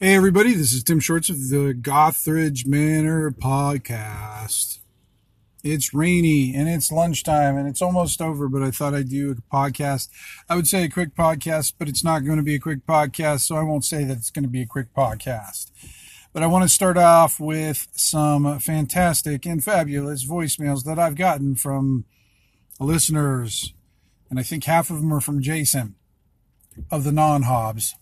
Hey, everybody, this is Tim Shorts of the Gothridge Manor podcast. It's rainy and it's lunchtime and it's almost over, but I thought I'd do a podcast. I would say a quick podcast, but it's not going to be a quick podcast, so I won't say that it's going to be a quick podcast. But I want to start off with some fantastic and fabulous voicemails that I've gotten from listeners, and I think half of them are from Jason of the non Hobbs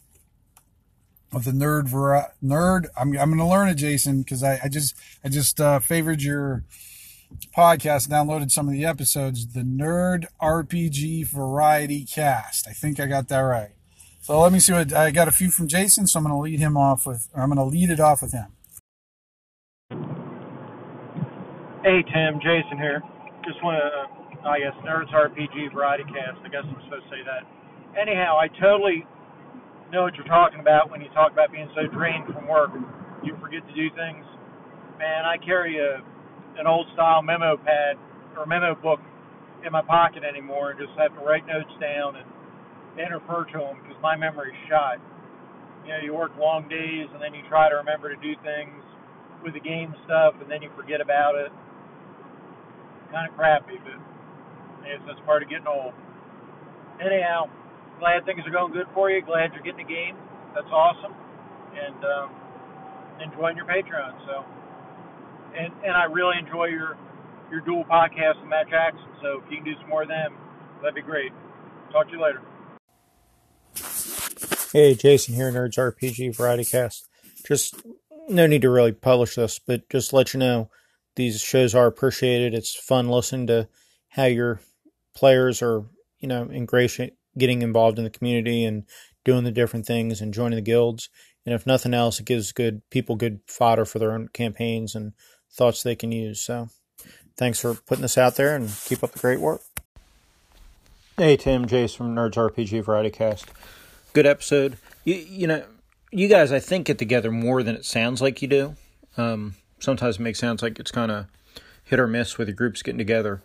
of the nerd vari- nerd. I'm I'm going to learn it, Jason, because I, I just I just uh, favored your podcast, downloaded some of the episodes. The Nerd RPG Variety Cast. I think I got that right. So let me see what I got. A few from Jason, so I'm going to lead him off with. I'm going to lead it off with him. Hey Tim, Jason here. Just want to, I guess, Nerds RPG Variety Cast. I guess I'm supposed to say that. Anyhow, I totally know what you're talking about when you talk about being so drained from work. You forget to do things. Man, I carry a an old style memo pad or memo book in my pocket anymore and just have to write notes down and, and refer to them because my memory's shot. You know, you work long days and then you try to remember to do things with the game stuff and then you forget about it. Kind of crappy, but I guess that's part of getting old. Anyhow, glad things are going good for you. Glad you're getting the game. That's awesome. And um, enjoying your Patreon. So, and and I really enjoy your your dual podcast with Matt Jackson. So if you can do some more of them, that'd be great. Talk to you later. Hey, Jason here, Nerds RPG Variety Cast. Just no need to really publish this, but just let you know these shows are appreciated. It's fun listening to how your players are, you know, ingratiate, getting involved in the community and doing the different things and joining the guilds. And if nothing else, it gives good people good fodder for their own campaigns and thoughts they can use. So thanks for putting this out there and keep up the great work. Hey, Tim, Jace from Nerds RPG Variety Cast. Good episode. You, you know, you guys, I think, get together more than it sounds like you do. Um, sometimes it makes sounds like it's kind of hit or miss with your groups getting together.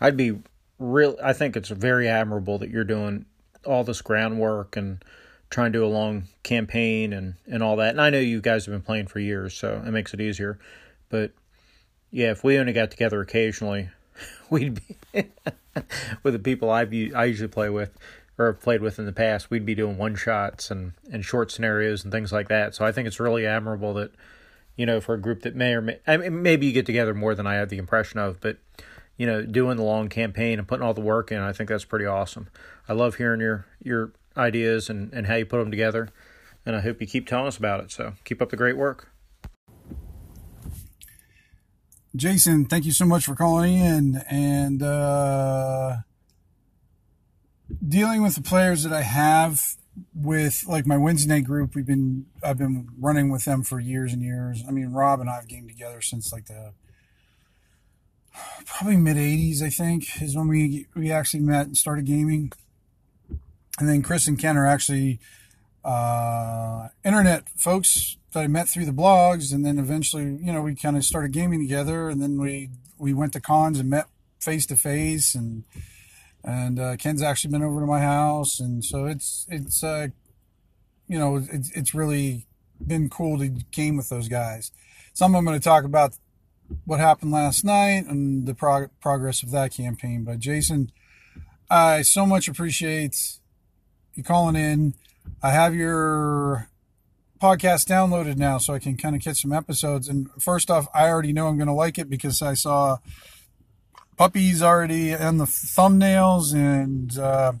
I'd be real. I think it's very admirable that you're doing all this groundwork and trying to do a long campaign and, and all that. And I know you guys have been playing for years, so it makes it easier. But yeah, if we only got together occasionally, we'd be with the people I I usually play with or have played with in the past. We'd be doing one shots and and short scenarios and things like that. So I think it's really admirable that you know for a group that may or may I mean, maybe you get together more than I have the impression of, but you know doing the long campaign and putting all the work in. I think that's pretty awesome. I love hearing your your ideas and and how you put them together, and I hope you keep telling us about it. So keep up the great work. Jason, thank you so much for calling in and uh, dealing with the players that I have with like my Wednesday night group. We've been I've been running with them for years and years. I mean, Rob and I have gamed together since like the probably mid '80s. I think is when we we actually met and started gaming. And then Chris and Ken are actually uh, internet folks that I met through the blogs, and then eventually, you know, we kind of started gaming together, and then we we went to cons and met face to face, and and uh, Ken's actually been over to my house, and so it's it's uh, you know it's it's really been cool to game with those guys. Some I'm going to talk about what happened last night and the prog- progress of that campaign. But Jason, I so much appreciate you calling in. I have your podcast downloaded now so I can kind of catch some episodes. And first off, I already know I'm going to like it because I saw puppies already in the thumbnails. And uh,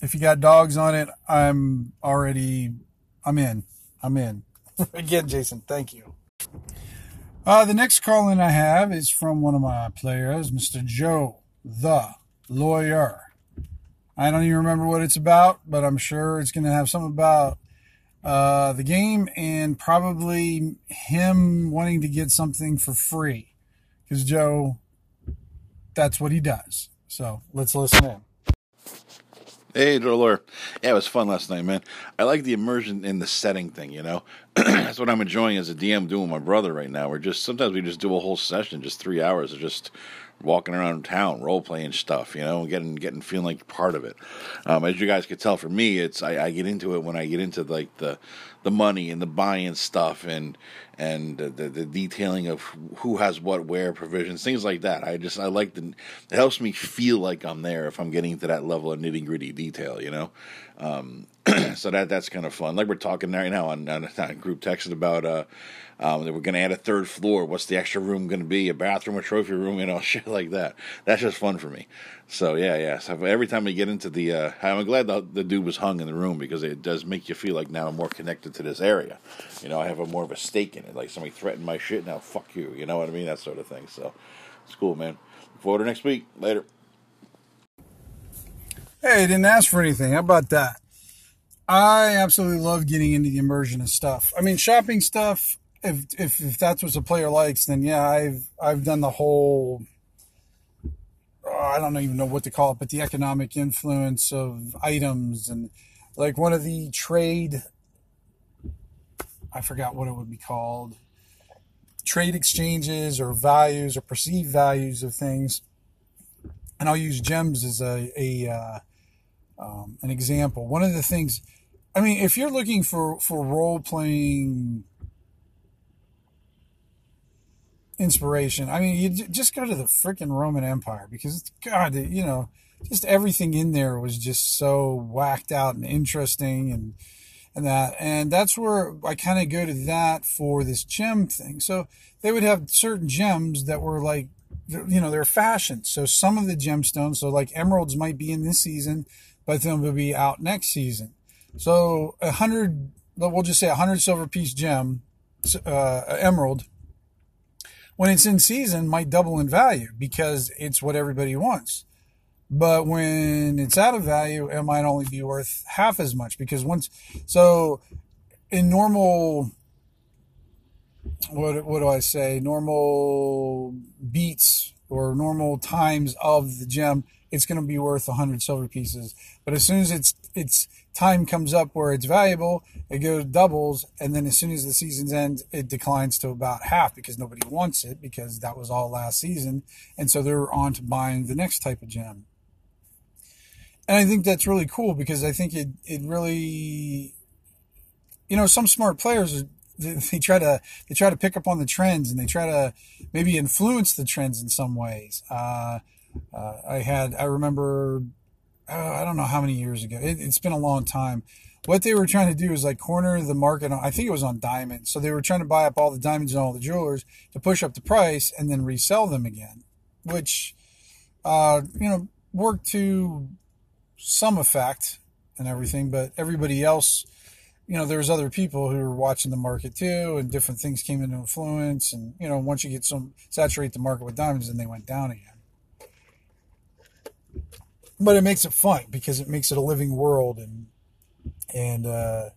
if you got dogs on it, I'm already, I'm in. I'm in. Again, Jason, thank you. Uh, the next call in I have is from one of my players, Mr. Joe, the lawyer. I don't even remember what it's about, but I'm sure it's going to have something about uh, the game and probably him wanting to get something for free. Because Joe, that's what he does. So let's listen in. Hey, Driller. Yeah, it was fun last night, man. I like the immersion in the setting thing, you know? That's what I'm enjoying as a DM doing with my brother right now. We're just, sometimes we just do a whole session, just three hours of just walking around town, role playing stuff, you know, getting getting feeling like part of it. Um, as you guys could tell, for me, it's I, I, get into it when I get into like the the money and the buying stuff and and the, the, detailing of who has what where provisions things like that i just i like the it helps me feel like i'm there if i'm getting to that level of nitty gritty detail you know um, so that that's kind of fun like we're talking right now on, on a group texted about uh um, we're going to add a third floor. What's the extra room going to be? A bathroom, a trophy room, you know, shit like that. That's just fun for me. So yeah, yeah. So every time we get into the, uh, I'm glad the, the dude was hung in the room because it does make you feel like now I'm more connected to this area. You know, I have a more of a stake in it. Like somebody threatened my shit, now fuck you. You know what I mean? That sort of thing. So it's cool, man. Look forward to next week. Later. Hey, didn't ask for anything. How about that? I absolutely love getting into the immersion of stuff. I mean, shopping stuff if, if if that's what a player likes, then yeah, I've I've done the whole. Oh, I don't even know what to call it, but the economic influence of items and like one of the trade. I forgot what it would be called. Trade exchanges or values or perceived values of things, and I'll use gems as a a uh, um, an example. One of the things, I mean, if you're looking for for role playing inspiration. I mean, you just go to the freaking Roman Empire because God, you know, just everything in there was just so whacked out and interesting and and that and that's where I kind of go to that for this gem thing. So they would have certain gems that were like you know they're fashion. So some of the gemstones, so like emeralds, might be in this season, but then will be out next season. So a hundred, we'll just say a hundred silver piece gem, uh, emerald when it's in season might double in value because it's what everybody wants. But when it's out of value, it might only be worth half as much because once, so in normal, what, what do I say? Normal beats or normal times of the gem, it's going to be worth 100 silver pieces. But as soon as it's, it's time comes up where it's valuable, it goes doubles, and then as soon as the season's end, it declines to about half because nobody wants it because that was all last season, and so they're on to buying the next type of gem. And I think that's really cool because I think it it really, you know, some smart players they try to they try to pick up on the trends and they try to maybe influence the trends in some ways. Uh, uh, I had I remember uh, I don't know how many years ago. It, has been a long time. What they were trying to do is like corner the market. On, I think it was on diamonds. So they were trying to buy up all the diamonds and all the jewelers to push up the price and then resell them again, which, uh, you know, worked to some effect and everything. But everybody else, you know, there was other people who were watching the market too, and different things came into influence. And you know, once you get some saturate the market with diamonds, then they went down again but it makes it fun because it makes it a living world and and uh,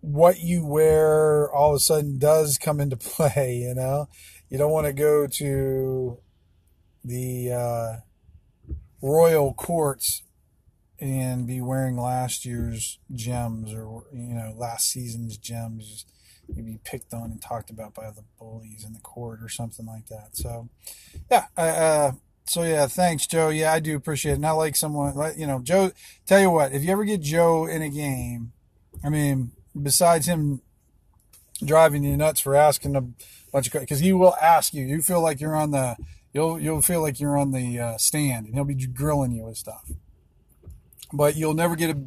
what you wear all of a sudden does come into play. You know, you don't want to go to the uh, royal courts and be wearing last year's gems or you know last season's gems you'd be picked on and talked about by the bullies in the court or something like that so yeah I, uh, so yeah, thanks, Joe. Yeah, I do appreciate it. Not like someone, like you know, Joe. Tell you what, if you ever get Joe in a game, I mean, besides him driving you nuts for asking a bunch of because he will ask you. You feel like you're on the you'll you'll feel like you're on the uh, stand, and he'll be grilling you with stuff. But you'll never get a,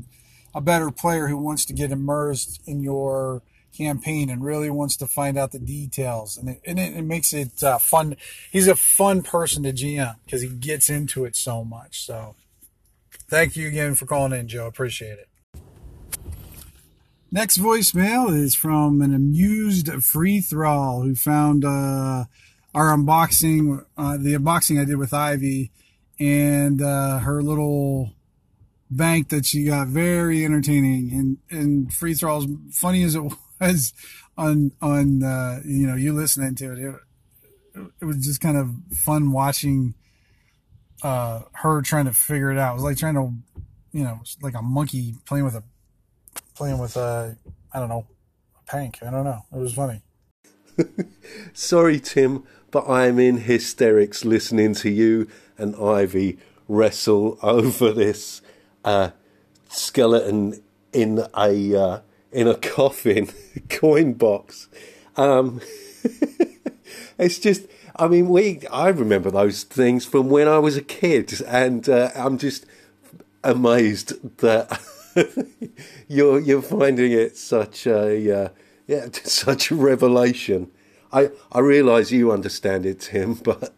a better player who wants to get immersed in your campaign and really wants to find out the details. And it, and it, it makes it uh, fun. He's a fun person to GM because he gets into it so much. So thank you again for calling in, Joe. Appreciate it. Next voicemail is from an amused free thrall who found uh, our unboxing, uh, the unboxing I did with Ivy, and uh, her little bank that she got very entertaining and and free thralls funny as it was on on uh, you know you listening to it, it, it was just kind of fun watching uh, her trying to figure it out. It was like trying to you know like a monkey playing with a playing with a I don't know a pank. I don't know. It was funny. Sorry, Tim, but I'm in hysterics listening to you and Ivy wrestle over this uh, skeleton in a uh, in a coffin coin box. Um, it's just, I mean, we. I remember those things from when I was a kid, and uh, I'm just amazed that you're you're finding it such a uh, yeah such a revelation. I I realise you understand it, Tim, but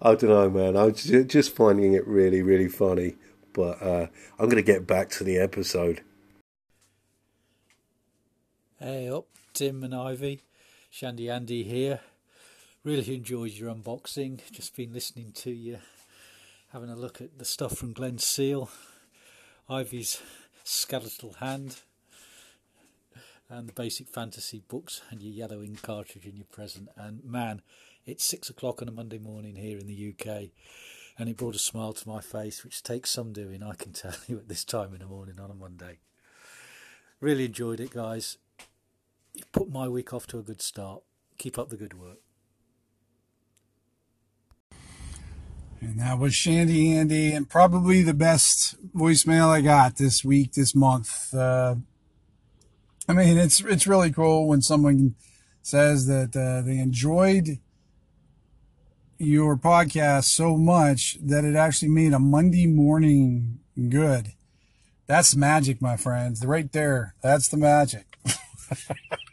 I don't know, man. I'm just finding it really really funny. But uh, I'm going to get back to the episode. Hey up, Tim and Ivy, Shandy Andy here. Really enjoyed your unboxing. Just been listening to you, having a look at the stuff from Glen Seal, Ivy's skeletal hand, and the basic fantasy books, and your yellow ink cartridge in your present. And man, it's six o'clock on a Monday morning here in the UK, and it brought a smile to my face, which takes some doing, I can tell you, at this time in the morning on a Monday. Really enjoyed it, guys. You put my week off to a good start. Keep up the good work. And that was Shandy Andy, and probably the best voicemail I got this week, this month. Uh, I mean, it's it's really cool when someone says that uh, they enjoyed your podcast so much that it actually made a Monday morning good. That's magic, my friends. Right there. That's the magic.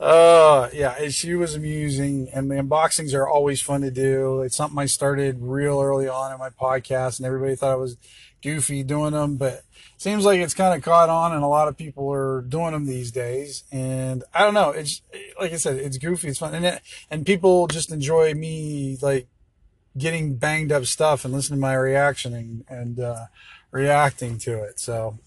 uh, yeah, she was amusing, and the unboxings are always fun to do. It's something I started real early on in my podcast, and everybody thought I was goofy doing them, but seems like it's kind of caught on, and a lot of people are doing them these days. And I don't know, it's like I said, it's goofy, it's fun, and it, and people just enjoy me like getting banged up stuff and listening to my reaction and and uh, reacting to it. So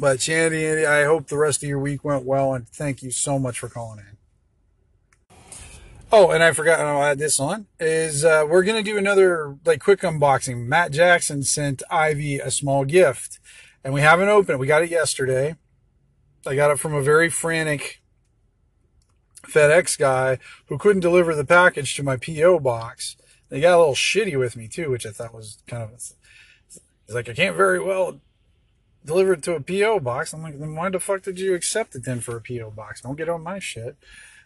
but Shandy, I hope the rest of your week went well, and thank you so much for calling in. Oh, and I forgot, I'll add this on, is uh, we're going to do another like quick unboxing. Matt Jackson sent Ivy a small gift, and we haven't opened it. We got it yesterday. I got it from a very frantic FedEx guy who couldn't deliver the package to my PO box. They got a little shitty with me too, which I thought was kind of, he's like, I can't very well delivered to a PO box. I'm like, then why the fuck did you accept it then for a PO box? Don't get on my shit.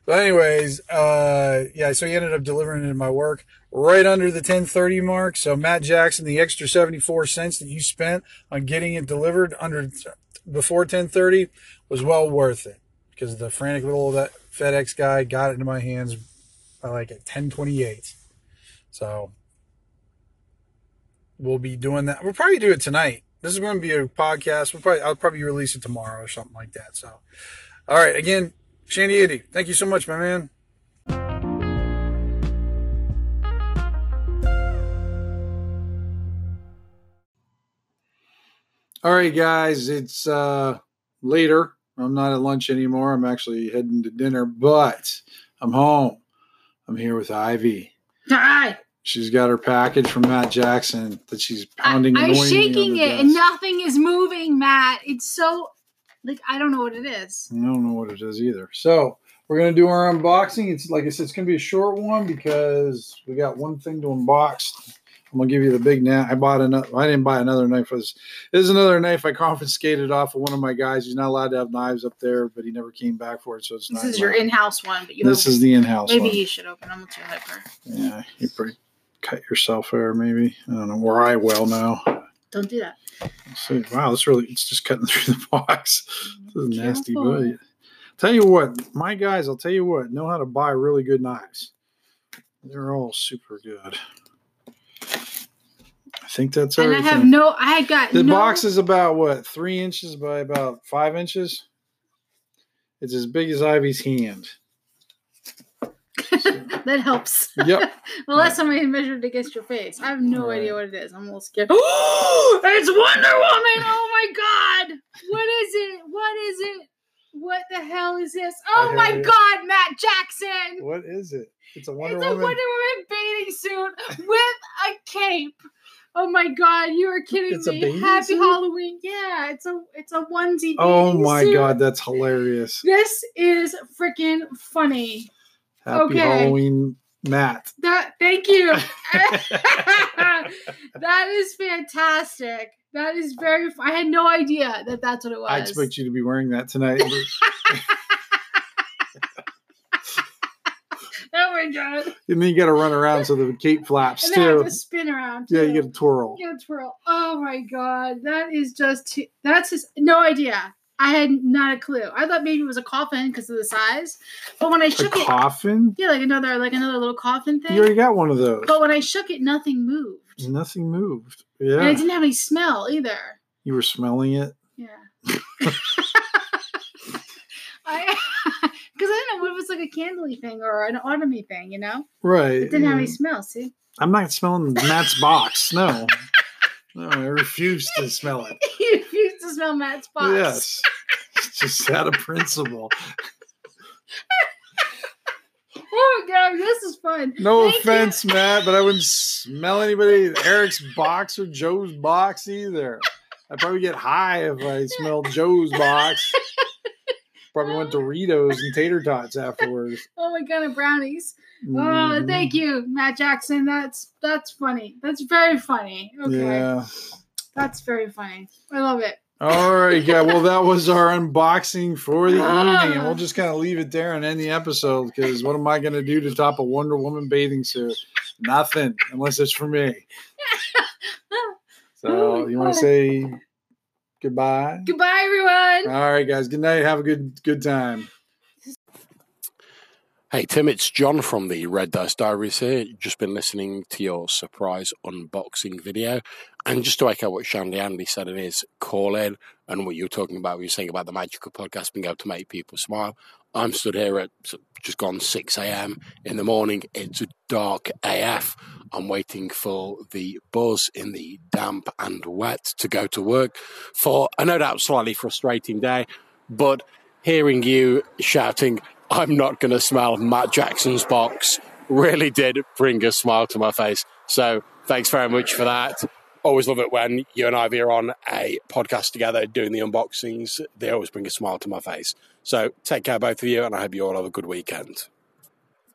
But anyways, uh, yeah, so he ended up delivering it to my work right under the 1030 mark. So Matt Jackson, the extra 74 cents that you spent on getting it delivered under before 1030 was well worth it because the frantic little that FedEx guy got it into my hands by like at 1028. So we'll be doing that. We'll probably do it tonight this is going to be a podcast. We'll probably, I'll probably release it tomorrow or something like that. So, all right. Again, Shandy Andy, thank you so much, my man. All right, guys, it's uh, later. I'm not at lunch anymore. I'm actually heading to dinner, but I'm home. I'm here with Ivy. Hi. She's got her package from Matt Jackson that she's pounding. I, am shaking it and nothing is moving, Matt. It's so like I don't know what it is. I don't know what it is either. So we're gonna do our unboxing. It's like I said, it's gonna be a short one because we got one thing to unbox. I'm gonna give you the big knife. I bought another. I didn't buy another knife. This, this is another knife I confiscated off of one of my guys. He's not allowed to have knives up there, but he never came back for it. So it's this not. is your in-house one, but you. This is the in-house. Maybe one. you should open them with your hyper. Yeah, you pretty cut yourself there, maybe. I don't know where I will now. Don't do that. Let's see. Wow, this really it's just cutting through the box. Mm-hmm. This is nasty bite. Tell you what, my guys, I'll tell you what, know how to buy really good knives. They're all super good. I think that's and everything. I have no. I got the no, box is about what three inches by about five inches. It's as big as Ivy's hand. that helps. Yep. well, last time I measured against your face, I have no Right. idea what it is. I'm a little scared. it's Wonder Woman! Oh my god! What is it? What is it? What the hell is this? Oh my it. god, Matt Jackson! What is it? It's a Wonder it's a Woman. Wonder Woman bathing suit with a cape. Oh my god, you are kidding It's me! Happy suit? Halloween! Yeah, it's a it's a onesie. oh my suit. god, that's hilarious. This is freaking funny. Happy Okay. Halloween, Matt. That thank you. that is fantastic. That is very. I had no idea that that's what it was. I expect you to be wearing that tonight. Oh my god! and then you got to run around so the cape flaps And then I have too. to spin around. Yeah, you get a twirl. You gotta twirl. Oh my god, that is just too, that's just no idea. I had not a clue. I thought maybe it was a coffin because of the size, but when I shook it, coffin? yeah, like another like another little coffin thing. You already got one of those. But when I shook it, nothing moved, Nothing moved. Yeah. And it didn't have any smell either. You were smelling it. Yeah. I because I didn't know what if it's like a candly thing or an autumny thing, you know? Right. It didn't have any smell. See, I'm not smelling Matt's box. No. No, I refuse to smell it. you refused to smell Matt's box. Yes. Just out of principle. Oh my god, this is fun. No Thank you. offense, Matt, but I wouldn't smell anybody Eric's box or Joe's box either. I'd probably get high if I smelled Joe's box. Probably went Doritos and tater tots afterwards. Oh my god, and brownies. Oh, Mhm. thank you, Matt Jackson. That's that's funny. That's very funny. Okay, Yeah. that's very funny. I love it. All right, yeah. Well, that was our unboxing for the Ah. evening, and we'll just kind of leave it there and end the episode because what am I going to do to top a Wonder Woman bathing suit? Nothing, unless it's for me. So, you want to say goodbye? Goodbye, everyone. All right, guys. Good night. Have a good good time. Hey Tim, it's John from the Red Dice Diaries here. Just been listening to your surprise unboxing video. And just to echo what Shandy Andy said in his call in and what you were talking about, you were saying about the Magical Podcast being able to make people smile. I'm stood here at just gone 6 a.m. in the morning. It's a dark AF. I'm waiting for the buzz in the damp and wet to go to work for a no doubt slightly frustrating day. But hearing you shouting, I'm not going to smell Matt Jackson's box, really did bring a smile to my face. So thanks very much for that. Always love it when you and Ivy are on a podcast together doing the unboxings. They always bring a smile to my face. So take care, both of you, and I hope you all have a good weekend.